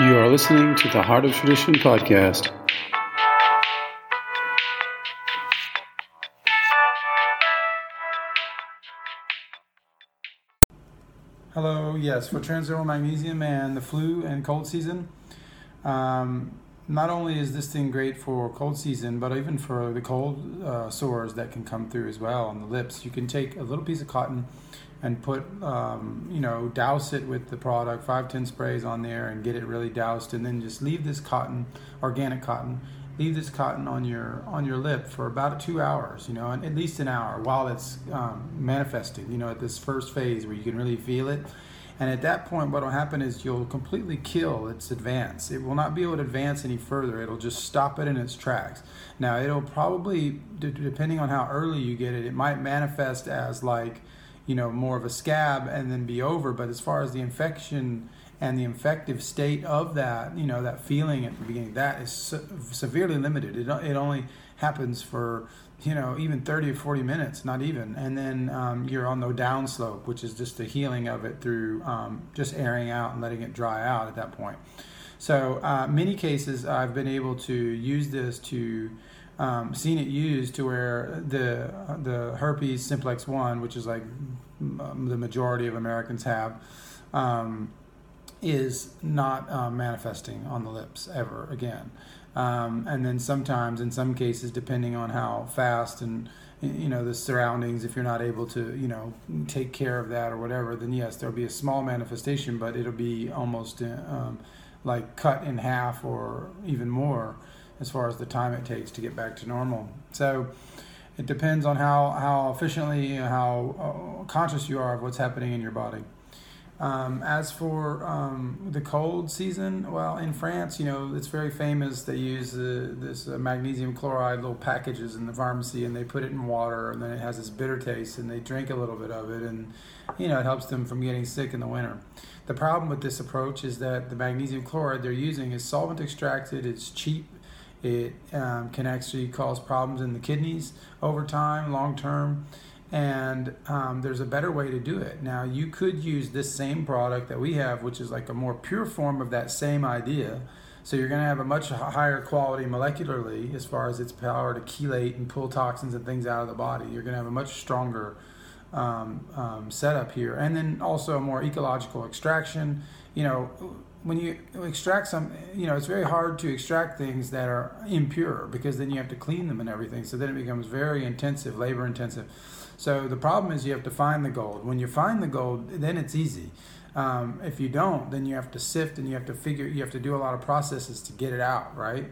You are listening to the Heart of Tradition podcast. Hello, yes, for transdermal magnesium and the flu and cold season. Um, not only is this thing great for cold season, but even for the cold uh, sores that can come through as well on the lips. You can take a little piece of cotton and put, um, you know, douse it with the product, five, ten sprays on there, and get it really doused, and then just leave this cotton, organic cotton, leave this cotton on your on your lip for about two hours, you know, and at least an hour while it's um, manifesting, you know, at this first phase where you can really feel it. And at that point, what will happen is you'll completely kill its advance. It will not be able to advance any further. It'll just stop it in its tracks. Now, it'll probably, depending on how early you get it, it might manifest as like, you know, more of a scab and then be over. But as far as the infection and the infective state of that, you know, that feeling at the beginning, that is severely limited. It, it only happens for you know, even 30 or 40 minutes, not even. And then um, you're on the downslope, which is just the healing of it through um, just airing out and letting it dry out at that point. So, uh, many cases I've been able to use this to um, seen it used to where the the herpes simplex one, which is like the majority of Americans have, um, is not uh, manifesting on the lips ever again. Um, and then sometimes, in some cases, depending on how fast and you know the surroundings, if you're not able to you know take care of that or whatever, then yes, there'll be a small manifestation, but it'll be almost uh, um, like cut in half or even more as far as the time it takes to get back to normal. So it depends on how how efficiently, how uh, conscious you are of what's happening in your body. Um, as for um, the cold season, well, in France, you know, it's very famous. They use uh, this uh, magnesium chloride little packages in the pharmacy, and they put it in water, and then it has this bitter taste, and they drink a little bit of it, and you know, it helps them from getting sick in the winter. The problem with this approach is that the magnesium chloride they're using is solvent extracted. It's cheap. It um, can actually cause problems in the kidneys over time, long term and um, there's a better way to do it. Now, you could use this same product that we have, which is like a more pure form of that same idea. So you're going to have a much higher quality molecularly as far as its power to chelate and pull toxins and things out of the body. You're going to have a much stronger um, um, setup here, and then also more ecological extraction. You know, when you extract some, you know, it's very hard to extract things that are impure because then you have to clean them and everything. So then it becomes very intensive, labor intensive. So the problem is you have to find the gold. When you find the gold, then it's easy. Um, if you don't, then you have to sift and you have to figure. You have to do a lot of processes to get it out, right?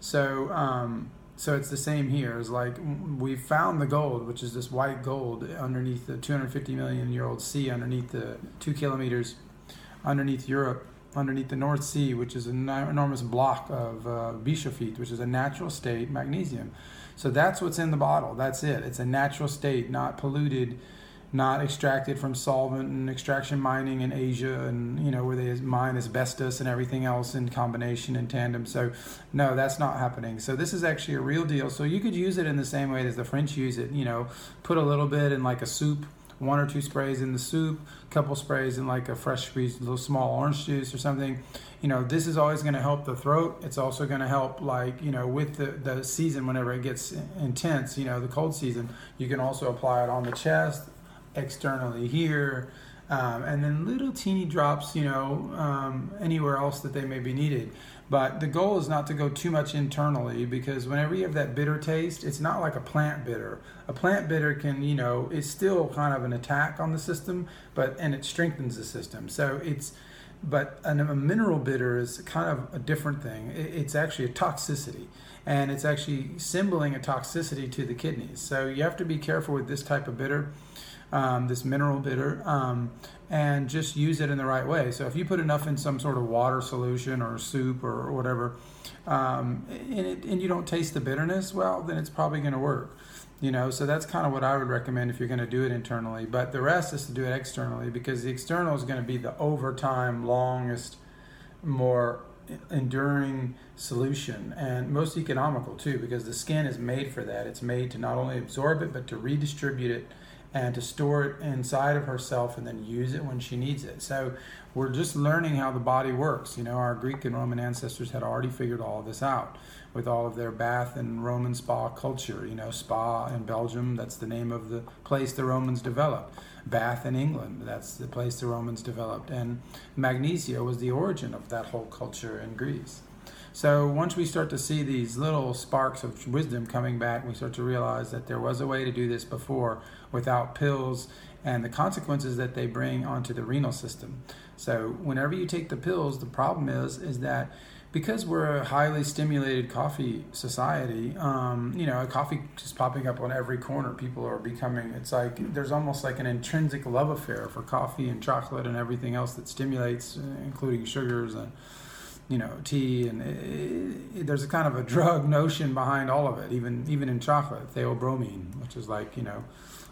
So. Um, so it's the same here. It's like we found the gold, which is this white gold underneath the 250 million year old sea, underneath the two kilometers, underneath Europe, underneath the North Sea, which is an enormous block of uh, bischofite, which is a natural state magnesium. So that's what's in the bottle. That's it. It's a natural state, not polluted, not extracted from solvent and extraction mining in Asia and you know where they mine asbestos and everything else in combination in tandem. So no, that's not happening. So this is actually a real deal. So you could use it in the same way as the French use it. You know, put a little bit in like a soup one or two sprays in the soup, a couple sprays in like a fresh squeezed little small orange juice or something. You know, this is always going to help the throat. It's also going to help like, you know, with the, the season whenever it gets intense, you know, the cold season, you can also apply it on the chest, externally here, um, and then little teeny drops, you know, um, anywhere else that they may be needed. But the goal is not to go too much internally because whenever you have that bitter taste, it's not like a plant bitter. A plant bitter can, you know, it's still kind of an attack on the system, but and it strengthens the system. So it's, but a, a mineral bitter is kind of a different thing. It, it's actually a toxicity, and it's actually symboling a toxicity to the kidneys. So you have to be careful with this type of bitter um, this mineral bitter, um, and just use it in the right way. So if you put enough in some sort of water solution or soup or whatever, um, and, it, and you don't taste the bitterness, well, then it's probably going to work. You know, so that's kind of what I would recommend if you're going to do it internally. But the rest is to do it externally because the external is going to be the overtime, longest, more enduring solution and most economical too because the skin is made for that. It's made to not only absorb it but to redistribute it and to store it inside of herself and then use it when she needs it. So we're just learning how the body works. You know, our Greek and Roman ancestors had already figured all of this out with all of their bath and Roman spa culture. You know, spa in Belgium, that's the name of the place the Romans developed. Bath in England, that's the place the Romans developed. And magnesia was the origin of that whole culture in Greece. So once we start to see these little sparks of wisdom coming back, we start to realize that there was a way to do this before without pills and the consequences that they bring onto the renal system. So whenever you take the pills, the problem is is that because we're a highly stimulated coffee society, um, you know, coffee is popping up on every corner. People are becoming, it's like there's almost like an intrinsic love affair for coffee and chocolate and everything else that stimulates, including sugars and, you know, tea. And it, it, there's a kind of a drug notion behind all of it, even, even in chocolate, theobromine, which is like, you know,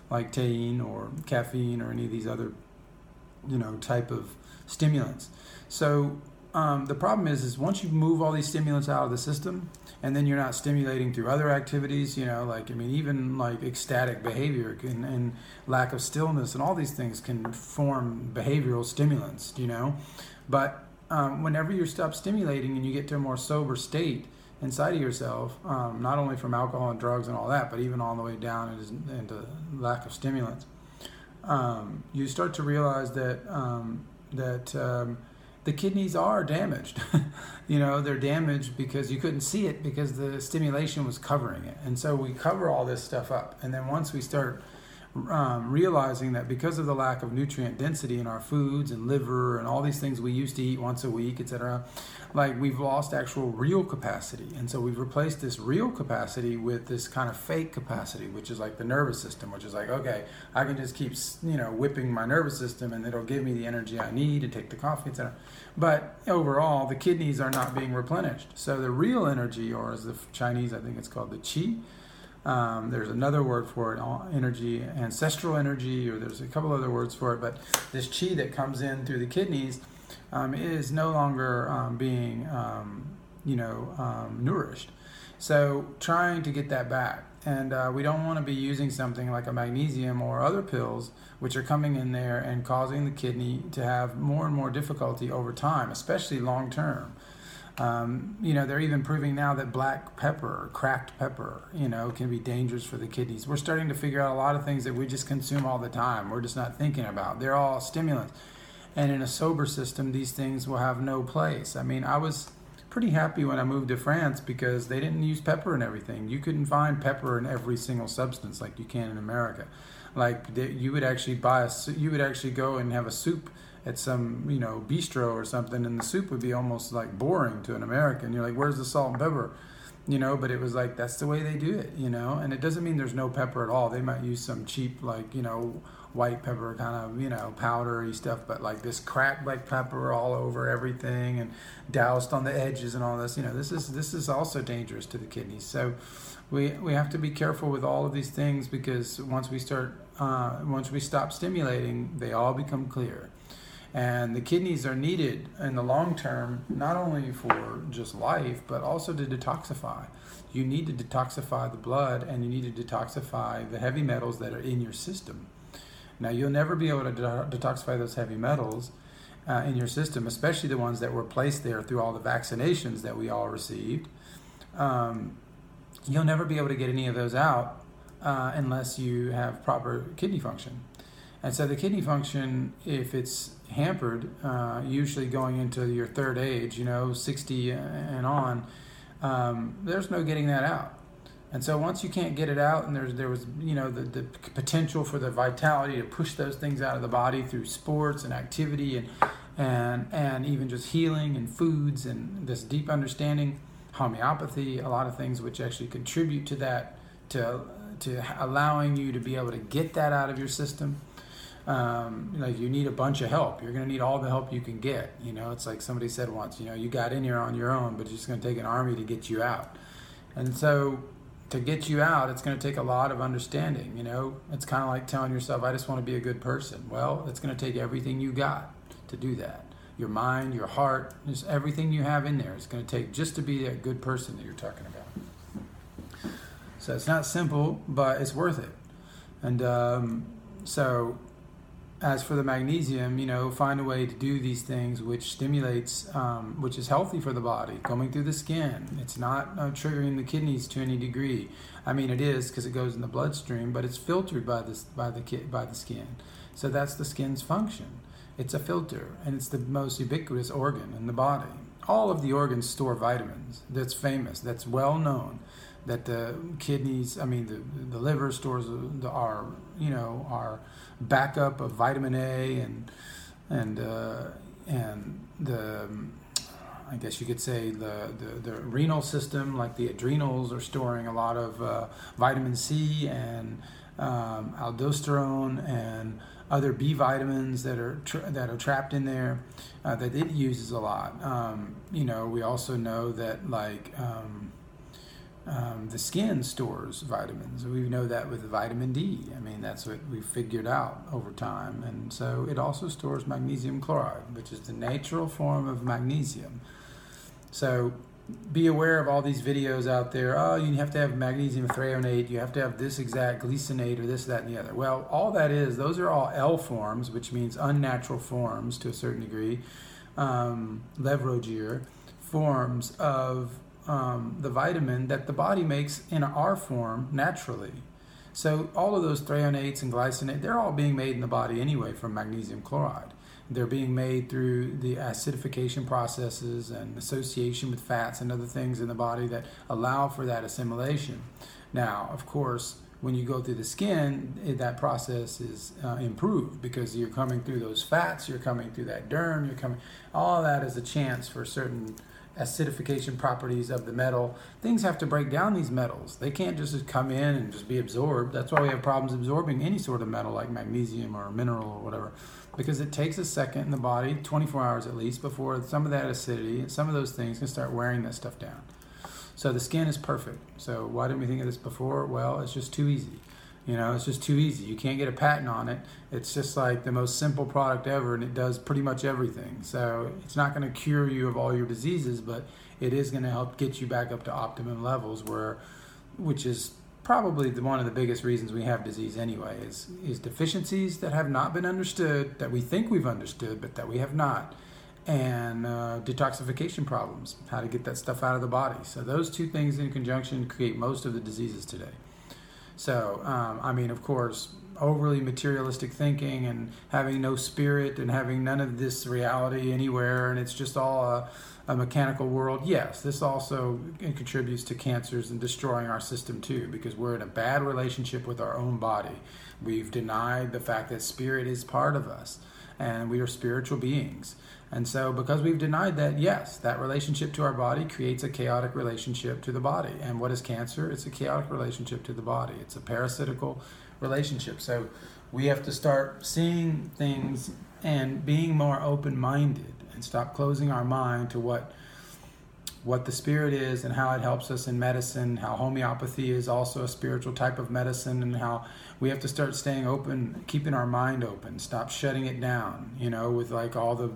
like taurine or caffeine or any of these other, you know, type of stimulants. So um, the problem is, is once you move all these stimulants out of the system, and then you're not stimulating through other activities, you know, like I mean, even like ecstatic behavior can, and lack of stillness, and all these things can form behavioral stimulants, you know. But um, whenever you stop stimulating and you get to a more sober state inside of yourself, um, not only from alcohol and drugs and all that, but even all the way down into, lack of stimulants, um, you start to realize that um, that um, the kidneys are damaged. you know, they're damaged because you couldn't see it because the stimulation was covering it. And so we cover all this stuff up. And then once we start um, realizing that because of the lack of nutrient density in our foods and liver and all these things we used to eat once a week, etc., like we've lost actual real capacity. And so we've replaced this real capacity with this kind of fake capacity, which is like the nervous system, which is like, okay, I can just keep, you know, whipping my nervous system and it'll give me the energy I need to take the coffee, etc. But overall, the kidneys are not being replenished. So the real energy, or as the Chinese, I think it's called the qi, um, there's another word for it, energy, ancestral energy, or there's a couple other words for it. But this chi that comes in through the kidneys um, is no longer um, being, um, you know, um, nourished. So trying to get that back, and uh, we don't want to be using something like a magnesium or other pills, which are coming in there and causing the kidney to have more and more difficulty over time, especially long term. Um, you know, they're even proving now that black pepper, cracked pepper, you know, can be dangerous for the kidneys. We're starting to figure out a lot of things that we just consume all the time. We're just not thinking about. They're all stimulants. And in a sober system, these things will have no place. I mean, I was pretty happy when I moved to France because they didn't use pepper in everything. You couldn't find pepper in every single substance like you can in America. Like you would actually buy a, you would actually go and have a soup at some you know bistro or something, and the soup would be almost like boring to an American. You're like, where's the salt and pepper? You know, but it was like that's the way they do it. You know, and it doesn't mean there's no pepper at all. They might use some cheap like you know white pepper kind of you know powdery stuff but like this cracked black pepper all over everything and doused on the edges and all this you know this is this is also dangerous to the kidneys so we we have to be careful with all of these things because once we start uh, once we stop stimulating they all become clear and the kidneys are needed in the long term, not only for just life, but also to detoxify. You need to detoxify the blood and you need to detoxify the heavy metals that are in your system. Now, you'll never be able to detoxify those heavy metals uh, in your system, especially the ones that were placed there through all the vaccinations that we all received. Um, you'll never be able to get any of those out uh, unless you have proper kidney function. And so the kidney function, if it's hampered, uh, usually going into your third age, you know, 60 and on, um, there's no getting that out. And so once you can't get it out, and there's there was you know the, the potential for the vitality to push those things out of the body through sports and activity and and and even just healing and foods and this deep understanding, homeopathy, a lot of things which actually contribute to that to to allowing you to be able to get that out of your system um, like you need a bunch of help. You're going to need all the help you can get. You know, it's like somebody said once. You know, you got in here on your own, but it's just going to take an army to get you out. And so, to get you out, it's going to take a lot of understanding. You know, it's kind of like telling yourself, "I just want to be a good person." Well, it's going to take everything you got to do that. Your mind, your heart, just everything you have in there. It's going to take just to be a good person that you're talking about. So it's not simple, but it's worth it. And um, so as for the magnesium, you know, find a way to do these things which stimulates, um, which is healthy for the body, coming through the skin. It's not uh, triggering the kidneys to any degree. I mean, it is because it goes in the bloodstream, but it's filtered by the by the by the skin. So that's the skin's function. It's a filter, and it's the most ubiquitous organ in the body. All of the organs store vitamins. That's famous. That's well known. That the kidneys, I mean, the the liver stores the, our, you know, our backup of vitamin A and and uh, and the I guess you could say the, the, the, renal system, like the adrenals, are storing a lot of uh, vitamin C and um, aldosterone and other B vitamins that are tra- that are trapped in there uh, that it uses a lot. Um, you know, we also know that like um, um, the skin stores vitamins. We know that with vitamin D. I mean, that's what we figured out over time. And so it also stores magnesium chloride, which is the natural form of magnesium. So be aware of all these videos out there. Oh, you have to have magnesium threonate. You have to have this exact glycinate or this, that, and the other. Well, all that is, those are all L forms, which means unnatural forms to a certain degree. Um, forms of um, the vitamin that the body makes in our form naturally. So all of those threonates and glycinate, they're all being made in the body anyway from magnesium chloride. They're being made through the acidification processes and association with fats and other things in the body that allow for that assimilation. Now, of course, when you go through the skin, that process is uh, improved because you're coming through those fats, you're coming through that derm, you're coming. All that is a chance for certain acidification properties of the metal. Things have to break down these metals. They can't just come in and just be absorbed. That's why we have problems absorbing any sort of metal like magnesium or mineral or whatever. Because it takes a second in the body, 24 hours at least, before some of that acidity, and some of those things can start wearing that stuff down. So the skin is perfect. So why didn't we think of this before? Well, it's just too easy. You know, it's just too easy. You can't get a patent on it. It's just like the most simple product ever, and it does pretty much everything. So it's not going to cure you of all your diseases, but it is going to help get you back up to optimum levels, where, which is probably the, one of the biggest reasons we have disease anyway is is deficiencies that have not been understood that we think we've understood but that we have not and uh, detoxification problems how to get that stuff out of the body so those two things in conjunction create most of the diseases today so, um, I mean, of course, overly materialistic thinking and having no spirit and having none of this reality anywhere, and it's just all a, a mechanical world. Yes, this also contributes to cancers and destroying our system too, because we're in a bad relationship with our own body. We've denied the fact that spirit is part of us and we are spiritual beings. And so, because we've denied that, yes, that relationship to our body creates a chaotic relationship to the body. And what is cancer? It's a chaotic relationship to the body, it's a parasitical relationship. So, we have to start seeing things and being more open minded and stop closing our mind to what what the spirit is and how it helps us in medicine, how homeopathy is also a spiritual type of medicine, and how we have to start staying open, keeping our mind open, stop shutting it down, you know, with like all the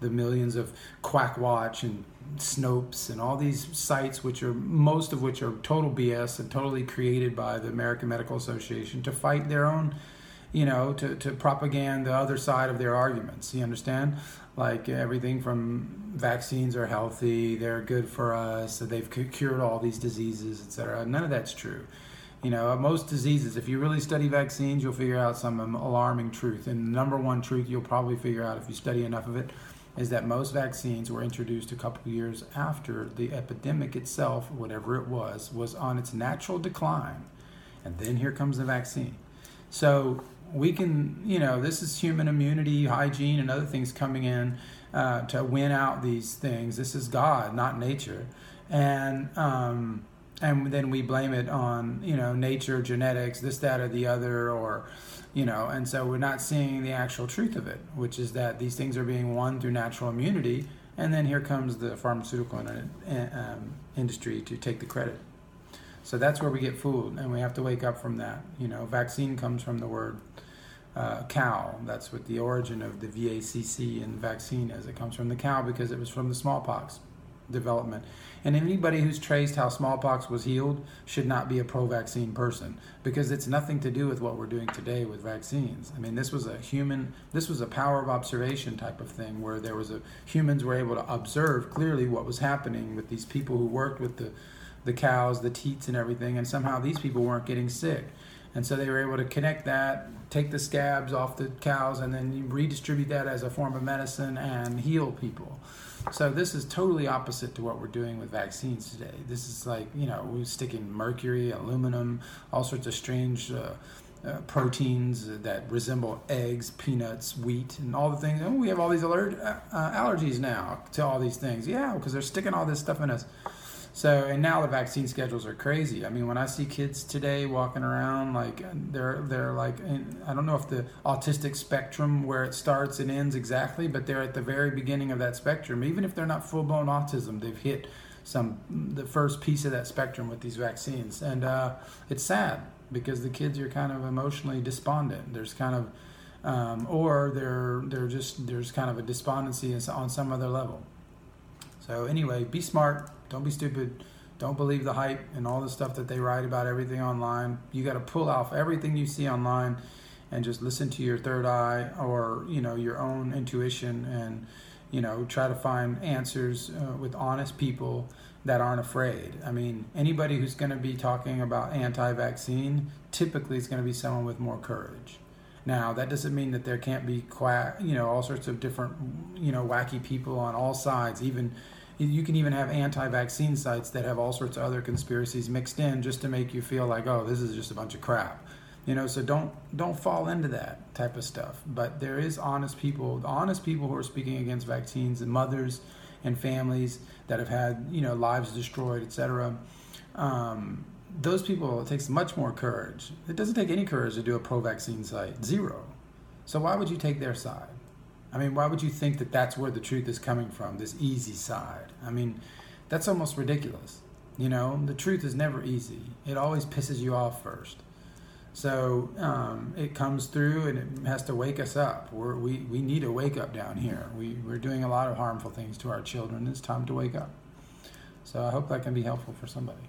the millions of Quack Watch and Snopes and all these sites, which are most of which are total BS and totally created by the American Medical Association to fight their own, you know, to, to propaganda the other side of their arguments. You understand? Like everything from vaccines are healthy, they're good for us, they've cured all these diseases, etc. None of that's true. You know, uh, most diseases, if you really study vaccines, you'll figure out some um, alarming truth. And the number one truth you'll probably figure out if you study enough of it is that most vaccines were introduced a couple years after the epidemic itself, whatever it was, was on its natural decline. And then here comes the vaccine. So we can, you know, this is human immunity, hygiene, and other things coming in uh, to win out these things. This is God, not nature. And, um, and then we blame it on you know nature genetics this that or the other or you know and so we're not seeing the actual truth of it which is that these things are being won through natural immunity and then here comes the pharmaceutical um, industry to take the credit so that's where we get fooled and we have to wake up from that you know vaccine comes from the word uh, cow that's what the origin of the vacc and vaccine is it comes from the cow because it was from the smallpox development. And anybody who's traced how smallpox was healed should not be a pro vaccine person because it's nothing to do with what we're doing today with vaccines. I mean, this was a human, this was a power of observation type of thing where there was a, humans were able to observe clearly what was happening with these people who worked with the, the cows, the teats, and everything, and somehow these people weren't getting sick. And so they were able to connect that, take the scabs off the cows, and then redistribute that as a form of medicine and heal people. So this is totally opposite to what we're doing with vaccines today. This is like you know we're sticking mercury, aluminum, all sorts of strange. Uh, uh, proteins that resemble eggs, peanuts, wheat, and all the things. Oh, we have all these alert, uh, uh allergies now to all these things. Yeah, because they're sticking all this stuff in us. So and now the vaccine schedules are crazy. I mean, when I see kids today walking around like they're they're like I don't know if the autistic spectrum where it starts and ends exactly, but they're at the very beginning of that spectrum. Even if they're not full blown autism, they've hit some the first piece of that spectrum with these vaccines, and uh, it's sad because the kids are kind of emotionally despondent. There's kind of um, or they're they're just there's kind of a despondency on some other level. So anyway, be smart don't be stupid. Don't believe the hype and all the stuff that they write about everything online. You got to pull off everything you see online and just listen to your third eye or you know your own intuition and you know try to find answers uh, with honest people that aren't afraid. I mean, anybody who's going to be talking about anti-vaccine typically is going to be someone with more courage. Now, that doesn't mean that there can't be quack, you know, all sorts of different, you know, wacky people on all sides, even you can even have anti-vaccine sites that have all sorts of other conspiracies mixed in just to make you feel like oh this is just a bunch of crap. You know so don't don't fall into that type of stuff. But there is honest people honest people who are speaking against vaccines and mothers and families that have had you know lives destroyed etc um, those people it takes much more courage. It doesn't take any courage to do a pro-vaccine site. Zero. So why would you take their side I mean, why would you think that that's where the truth is coming from, this easy side? I mean, that's almost ridiculous. You know, the truth is never easy, it always pisses you off first. So um, it comes through and it has to wake us up. We're, we we need a wake up down here. We, we're doing a lot of harmful things to our children. It's time to wake up. So I hope that can be helpful for somebody.